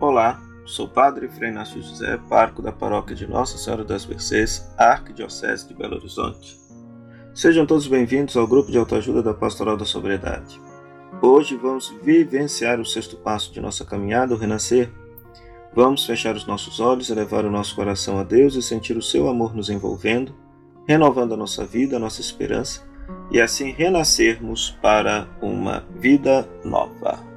Olá, sou Padre Frei Inácio José, parco da paróquia de Nossa Senhora das Mercês, Arquidiocese de Belo Horizonte. Sejam todos bem-vindos ao grupo de autoajuda da Pastoral da Sobriedade. Hoje vamos vivenciar o sexto passo de nossa caminhada, o renascer. Vamos fechar os nossos olhos, elevar o nosso coração a Deus e sentir o seu amor nos envolvendo, renovando a nossa vida, a nossa esperança e assim renascermos para uma vida nova.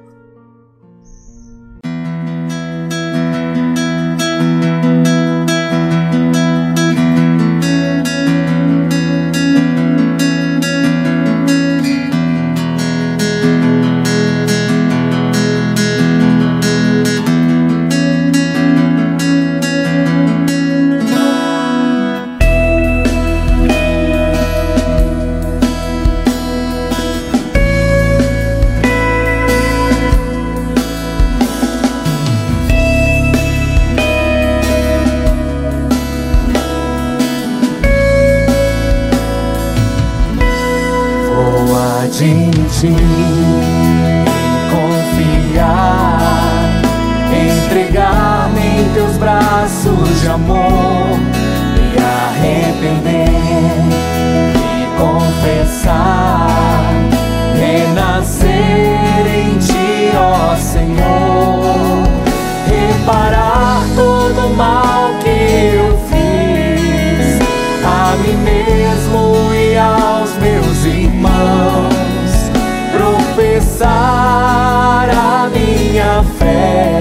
braços de amor, me arrepender, e confessar, renascer em ti, ó Senhor, reparar todo o mal que eu fiz a mim mesmo e aos meus irmãos, professar a minha fé.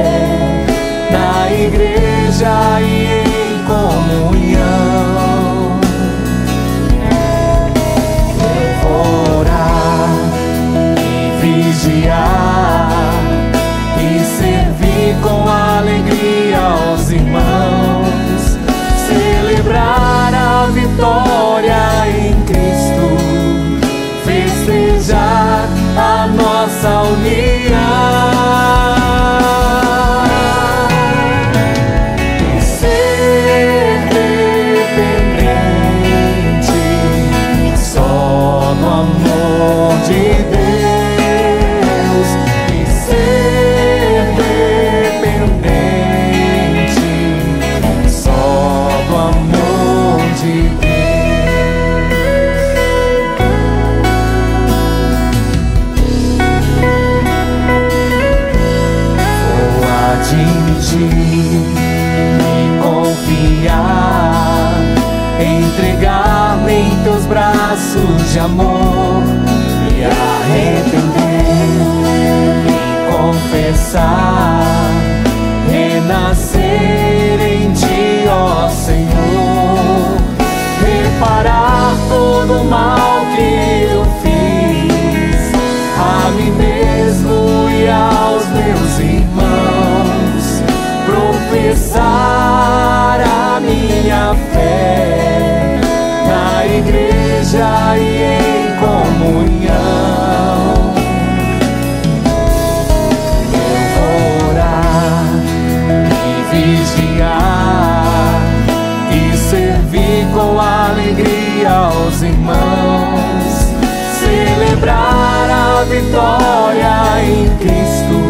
Vitória em Cristo,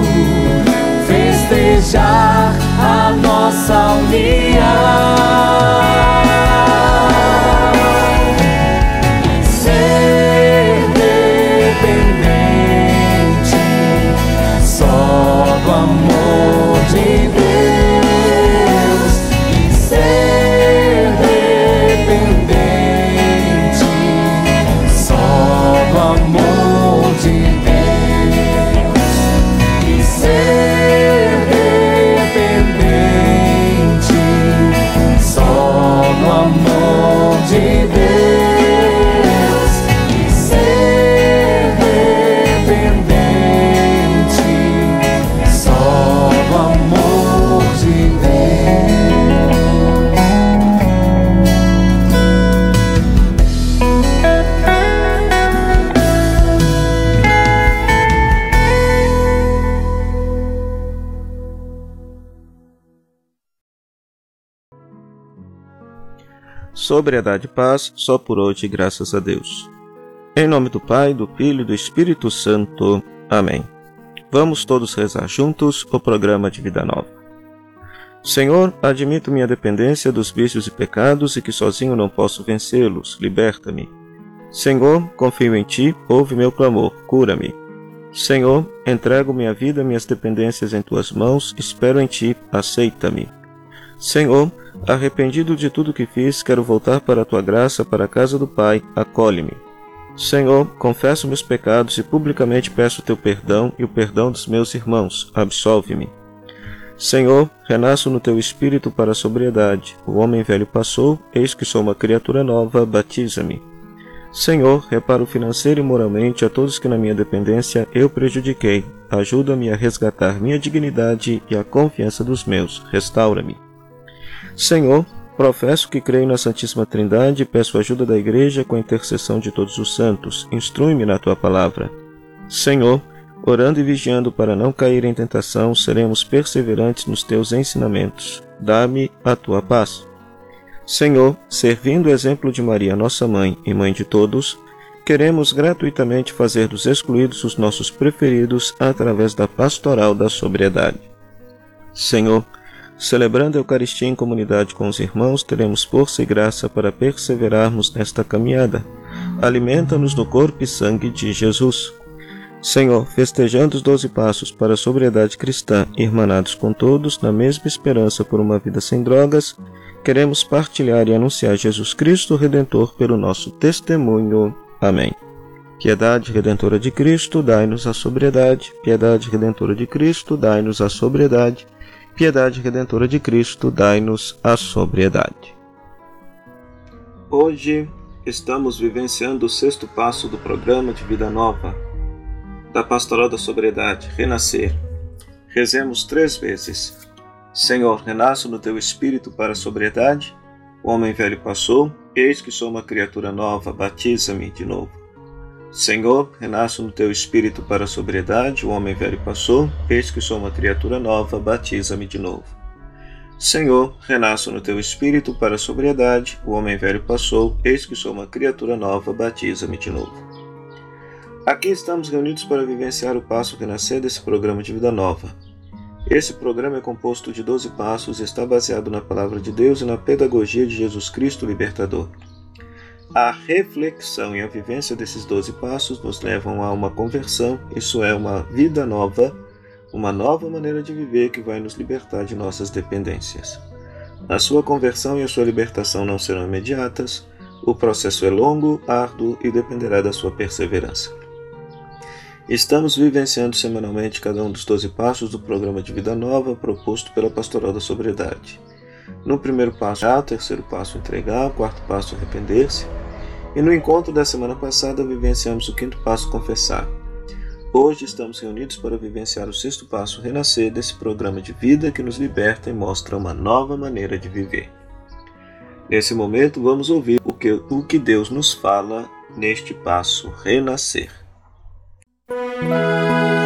festejar sobriedade e paz, só por hoje, graças a Deus. Em nome do Pai, do Filho e do Espírito Santo. Amém. Vamos todos rezar juntos o programa de Vida Nova. Senhor, admito minha dependência dos vícios e pecados e que sozinho não posso vencê-los. Liberta-me. Senhor, confio em ti, ouve meu clamor, cura-me. Senhor, entrego minha vida, minhas dependências em tuas mãos, espero em ti, aceita-me. Senhor, arrependido de tudo que fiz, quero voltar para a tua graça, para a casa do Pai, acolhe-me. Senhor, confesso meus pecados e publicamente peço teu perdão e o perdão dos meus irmãos, absolve-me. Senhor, renasço no teu espírito para a sobriedade. O homem velho passou, eis que sou uma criatura nova, batiza-me. Senhor, reparo financeiro e moralmente a todos que na minha dependência eu prejudiquei. Ajuda-me a resgatar minha dignidade e a confiança dos meus. Restaura-me. Senhor, professo que creio na Santíssima Trindade e peço ajuda da Igreja com a intercessão de todos os santos. Instrui-me na tua palavra. Senhor, orando e vigiando para não cair em tentação, seremos perseverantes nos teus ensinamentos. Dá-me a tua paz. Senhor, servindo o exemplo de Maria, nossa mãe e mãe de todos, queremos gratuitamente fazer dos excluídos os nossos preferidos através da pastoral da sobriedade. Senhor, Celebrando a Eucaristia em comunidade com os irmãos, teremos força e graça para perseverarmos nesta caminhada. Alimenta-nos no corpo e sangue de Jesus. Senhor, festejando os doze passos para a sobriedade cristã, irmanados com todos na mesma esperança por uma vida sem drogas, queremos partilhar e anunciar Jesus Cristo Redentor pelo nosso testemunho. Amém. Piedade redentora de Cristo, dai-nos a sobriedade. Piedade redentora de Cristo, dai-nos a sobriedade. Piedade redentora de Cristo, dai-nos a sobriedade. Hoje estamos vivenciando o sexto passo do programa de Vida Nova, da Pastoral da Sobriedade, Renascer. Rezemos três vezes. Senhor, renasço no teu espírito para a sobriedade. O homem velho passou, eis que sou uma criatura nova, batiza-me de novo. Senhor, renasço no teu espírito para a sobriedade, o homem velho passou, eis que sou uma criatura nova, batiza-me de novo. Senhor, renasço no teu espírito para a sobriedade, o homem velho passou, eis que sou uma criatura nova, batiza-me de novo. Aqui estamos reunidos para vivenciar o passo renascer desse programa de vida nova. Esse programa é composto de 12 passos e está baseado na palavra de Deus e na pedagogia de Jesus Cristo Libertador. A reflexão e a vivência desses doze passos nos levam a uma conversão, isso é, uma vida nova, uma nova maneira de viver que vai nos libertar de nossas dependências. A sua conversão e a sua libertação não serão imediatas, o processo é longo, árduo e dependerá da sua perseverança. Estamos vivenciando semanalmente cada um dos doze passos do programa de vida nova proposto pela Pastoral da Sobriedade. No primeiro passo, o terceiro passo, entregar, o quarto passo, arrepender-se, e no encontro da semana passada vivenciamos o quinto passo confessar. Hoje estamos reunidos para vivenciar o sexto passo renascer desse programa de vida que nos liberta e mostra uma nova maneira de viver. Nesse momento vamos ouvir o que, o que Deus nos fala neste passo renascer. coração,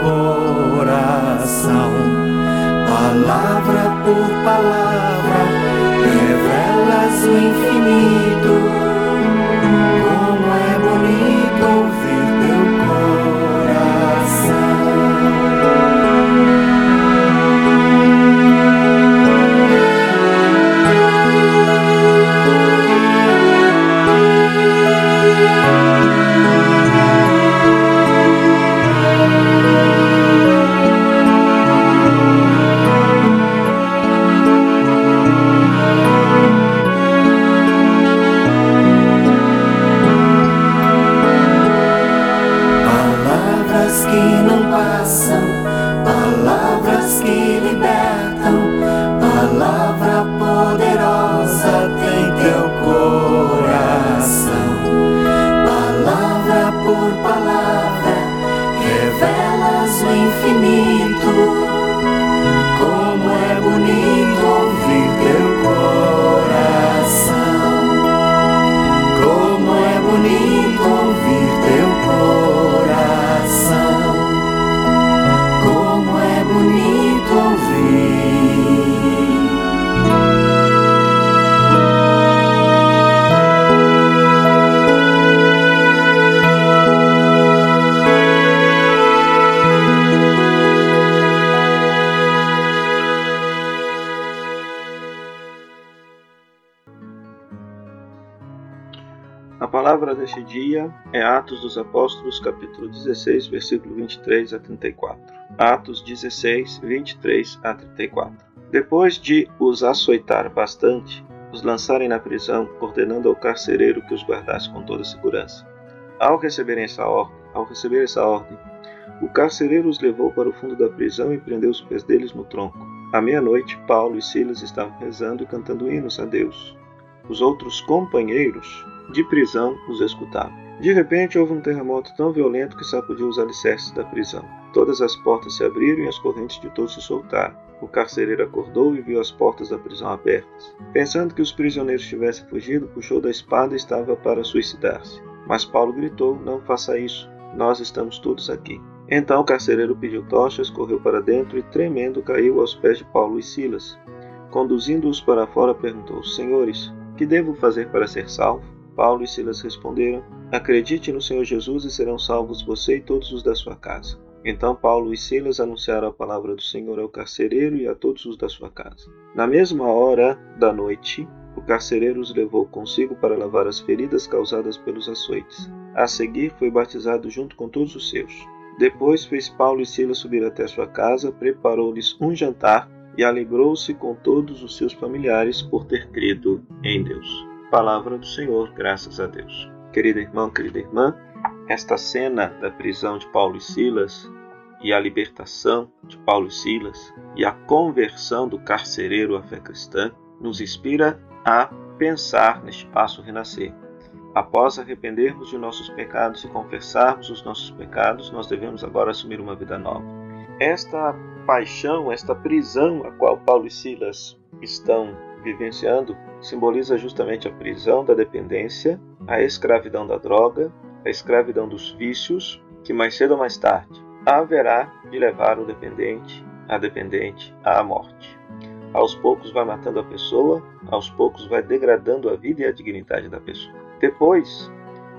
palavra é Atos dos Apóstolos, capítulo 16, versículo 23 a 34. Atos 16, 23 a 34. Depois de os açoitar bastante, os lançarem na prisão, ordenando ao carcereiro que os guardasse com toda segurança. Ao receberem essa ordem, ao receber essa ordem, o carcereiro os levou para o fundo da prisão e prendeu os pés deles no tronco. À meia-noite, Paulo e Silas estavam rezando e cantando hinos a Deus. Os outros companheiros de prisão os escutavam. De repente houve um terremoto tão violento que sacudiu os alicerces da prisão. Todas as portas se abriram e as correntes de todos se soltaram. O carcereiro acordou e viu as portas da prisão abertas. Pensando que os prisioneiros tivessem fugido, puxou da espada e estava para suicidar-se. Mas Paulo gritou: Não faça isso, nós estamos todos aqui. Então o carcereiro pediu tochas, correu para dentro e, tremendo, caiu aos pés de Paulo e Silas. Conduzindo-os para fora, perguntou: Senhores, que devo fazer para ser salvo? Paulo e Silas responderam: Acredite no Senhor Jesus e serão salvos você e todos os da sua casa. Então Paulo e Silas anunciaram a palavra do Senhor ao carcereiro e a todos os da sua casa. Na mesma hora da noite, o carcereiro os levou consigo para lavar as feridas causadas pelos açoites. A seguir, foi batizado junto com todos os seus. Depois fez Paulo e Silas subir até sua casa, preparou-lhes um jantar e alegrou-se com todos os seus familiares por ter crido em Deus. Palavra do Senhor, graças a Deus. Querido irmão, querida irmã, esta cena da prisão de Paulo e Silas e a libertação de Paulo e Silas e a conversão do carcereiro à fé cristã nos inspira a pensar neste passo renascer. Após arrependermos de nossos pecados e confessarmos os nossos pecados, nós devemos agora assumir uma vida nova. Esta paixão, esta prisão a qual Paulo e Silas estão vivenciando simboliza justamente a prisão da dependência, a escravidão da droga, a escravidão dos vícios, que mais cedo ou mais tarde haverá de levar o dependente, a dependente, à morte. Aos poucos vai matando a pessoa, aos poucos vai degradando a vida e a dignidade da pessoa. Depois,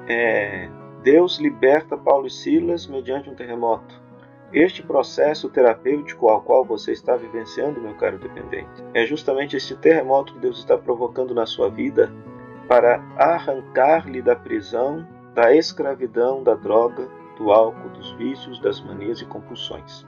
é, Deus liberta Paulo e Silas mediante um terremoto. Este processo terapêutico ao qual você está vivenciando, meu caro dependente, é justamente este terremoto que Deus está provocando na sua vida para arrancar-lhe da prisão, da escravidão, da droga, do álcool, dos vícios, das manias e compulsões.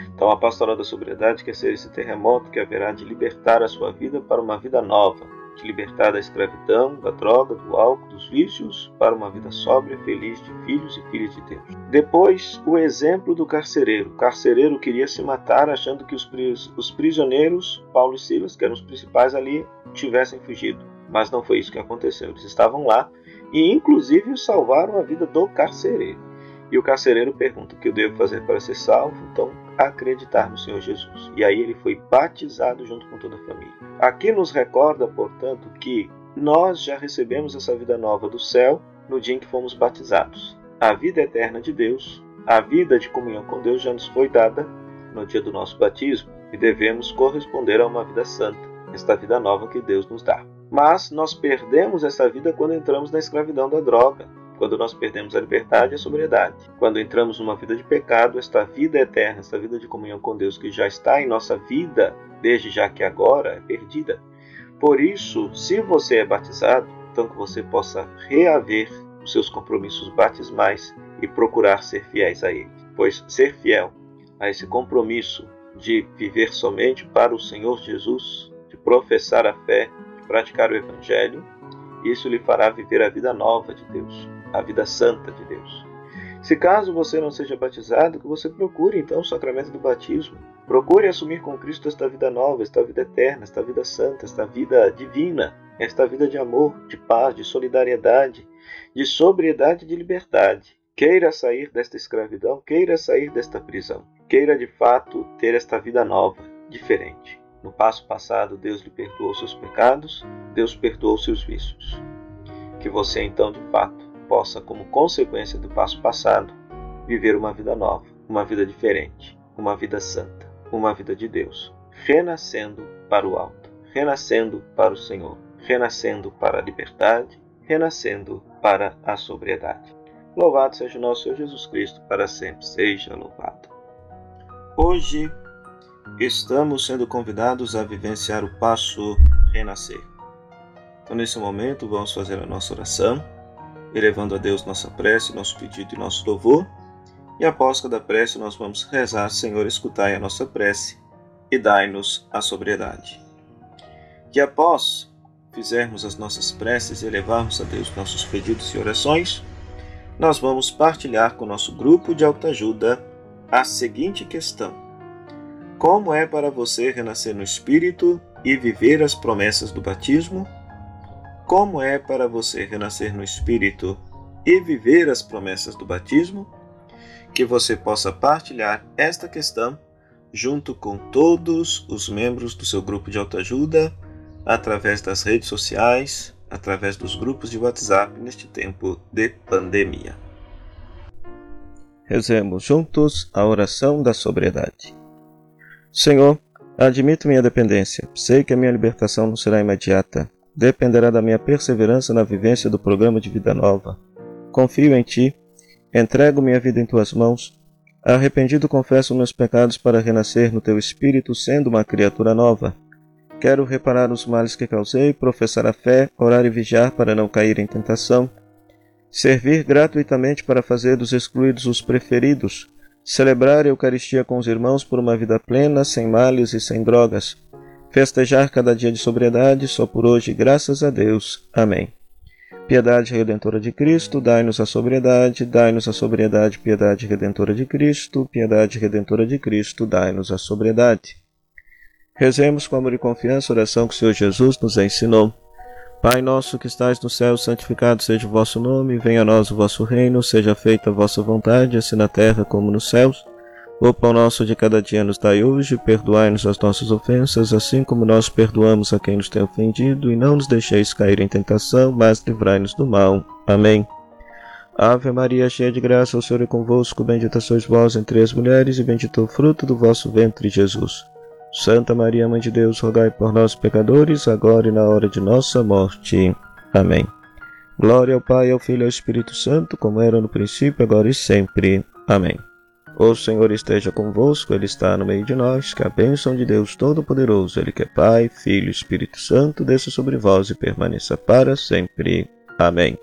Então, a pastoral da sobriedade quer ser esse terremoto que haverá de libertar a sua vida para uma vida nova, te libertar da escravidão, da droga, do álcool, dos vícios, para uma vida sóbria, feliz de filhos e filhas de Deus. Depois, o exemplo do carcereiro. O carcereiro queria se matar achando que os, os prisioneiros, Paulo e Silas, que eram os principais ali, tivessem fugido. Mas não foi isso que aconteceu. Eles estavam lá e, inclusive, salvaram a vida do carcereiro. E o carcereiro pergunta: O que eu devo fazer para ser salvo? Então, acreditar no Senhor Jesus. E aí ele foi batizado junto com toda a família. Aqui nos recorda, portanto, que nós já recebemos essa vida nova do céu no dia em que fomos batizados. A vida eterna de Deus, a vida de comunhão com Deus já nos foi dada no dia do nosso batismo e devemos corresponder a uma vida santa, esta vida nova que Deus nos dá. Mas nós perdemos essa vida quando entramos na escravidão da droga, quando nós perdemos a liberdade e a sobriedade. Quando entramos numa vida de pecado, esta vida eterna, esta vida de comunhão com Deus que já está em nossa vida, desde já que agora, é perdida. Por isso, se você é batizado, então que você possa reaver os seus compromissos batismais e procurar ser fiéis a ele. Pois ser fiel a esse compromisso de viver somente para o Senhor Jesus, de professar a fé, de praticar o Evangelho, isso lhe fará viver a vida nova de Deus, a vida santa de Deus. Se caso você não seja batizado, que você procure então o sacramento do batismo. Procure assumir com Cristo esta vida nova, esta vida eterna, esta vida santa, esta vida divina, esta vida de amor, de paz, de solidariedade, de sobriedade e de liberdade. Queira sair desta escravidão, queira sair desta prisão. Queira de fato ter esta vida nova, diferente. No passo passado, Deus lhe perdoou seus pecados, Deus perdoou seus vícios. Que você então, de fato, possa, como consequência do passo passado, viver uma vida nova, uma vida diferente, uma vida santa, uma vida de Deus, renascendo para o alto, renascendo para o Senhor, renascendo para a liberdade, renascendo para a sobriedade. Louvado seja o nosso Senhor Jesus Cristo, para sempre seja louvado. Hoje estamos sendo convidados a vivenciar o passo renascer. Então, nesse momento, vamos fazer a nossa oração, elevando a Deus nossa prece, nosso pedido e nosso louvor. E após cada prece, nós vamos rezar: Senhor, escutai a nossa prece e dai-nos a sobriedade. Que após fizermos as nossas preces e elevarmos a Deus nossos pedidos e orações, nós vamos partilhar com o nosso grupo de autoajuda a seguinte questão: Como é para você renascer no Espírito e viver as promessas do batismo? Como é para você renascer no Espírito e viver as promessas do batismo? Que você possa partilhar esta questão junto com todos os membros do seu grupo de autoajuda através das redes sociais, através dos grupos de WhatsApp neste tempo de pandemia. Rezemos juntos a oração da sobriedade. Senhor, admito minha dependência. Sei que a minha libertação não será imediata. Dependerá da minha perseverança na vivência do programa de vida nova. Confio em Ti. Entrego minha vida em Tuas mãos. Arrependido confesso meus pecados para renascer no Teu Espírito, sendo uma criatura nova. Quero reparar os males que causei, professar a fé, orar e vigiar para não cair em tentação, servir gratuitamente para fazer dos excluídos os preferidos, celebrar a Eucaristia com os irmãos por uma vida plena, sem males e sem drogas, festejar cada dia de sobriedade, só por hoje, graças a Deus. Amém. Piedade Redentora de Cristo, dai-nos a sobriedade, dai-nos a sobriedade, piedade Redentora de Cristo, piedade Redentora de Cristo, dai-nos a sobriedade. Rezemos com amor e confiança a oração que o Senhor Jesus nos ensinou. Pai nosso que estais no céu, santificado seja o vosso nome, venha a nós o vosso reino, seja feita a vossa vontade, assim na terra como nos céus. O pão nosso de cada dia nos dai hoje, perdoai-nos as nossas ofensas, assim como nós perdoamos a quem nos tem ofendido, e não nos deixeis cair em tentação, mas livrai-nos do mal. Amém. Ave Maria, cheia de graça, o Senhor é convosco, bendita sois vós entre as mulheres, e bendito o fruto do vosso ventre, Jesus. Santa Maria, Mãe de Deus, rogai por nós, pecadores, agora e na hora de nossa morte. Amém. Glória ao Pai, ao Filho e ao Espírito Santo, como era no princípio, agora e sempre. Amém. O Senhor esteja convosco, Ele está no meio de nós, que a bênção de Deus Todo-Poderoso, Ele que é Pai, Filho e Espírito Santo, desça sobre vós e permaneça para sempre. Amém.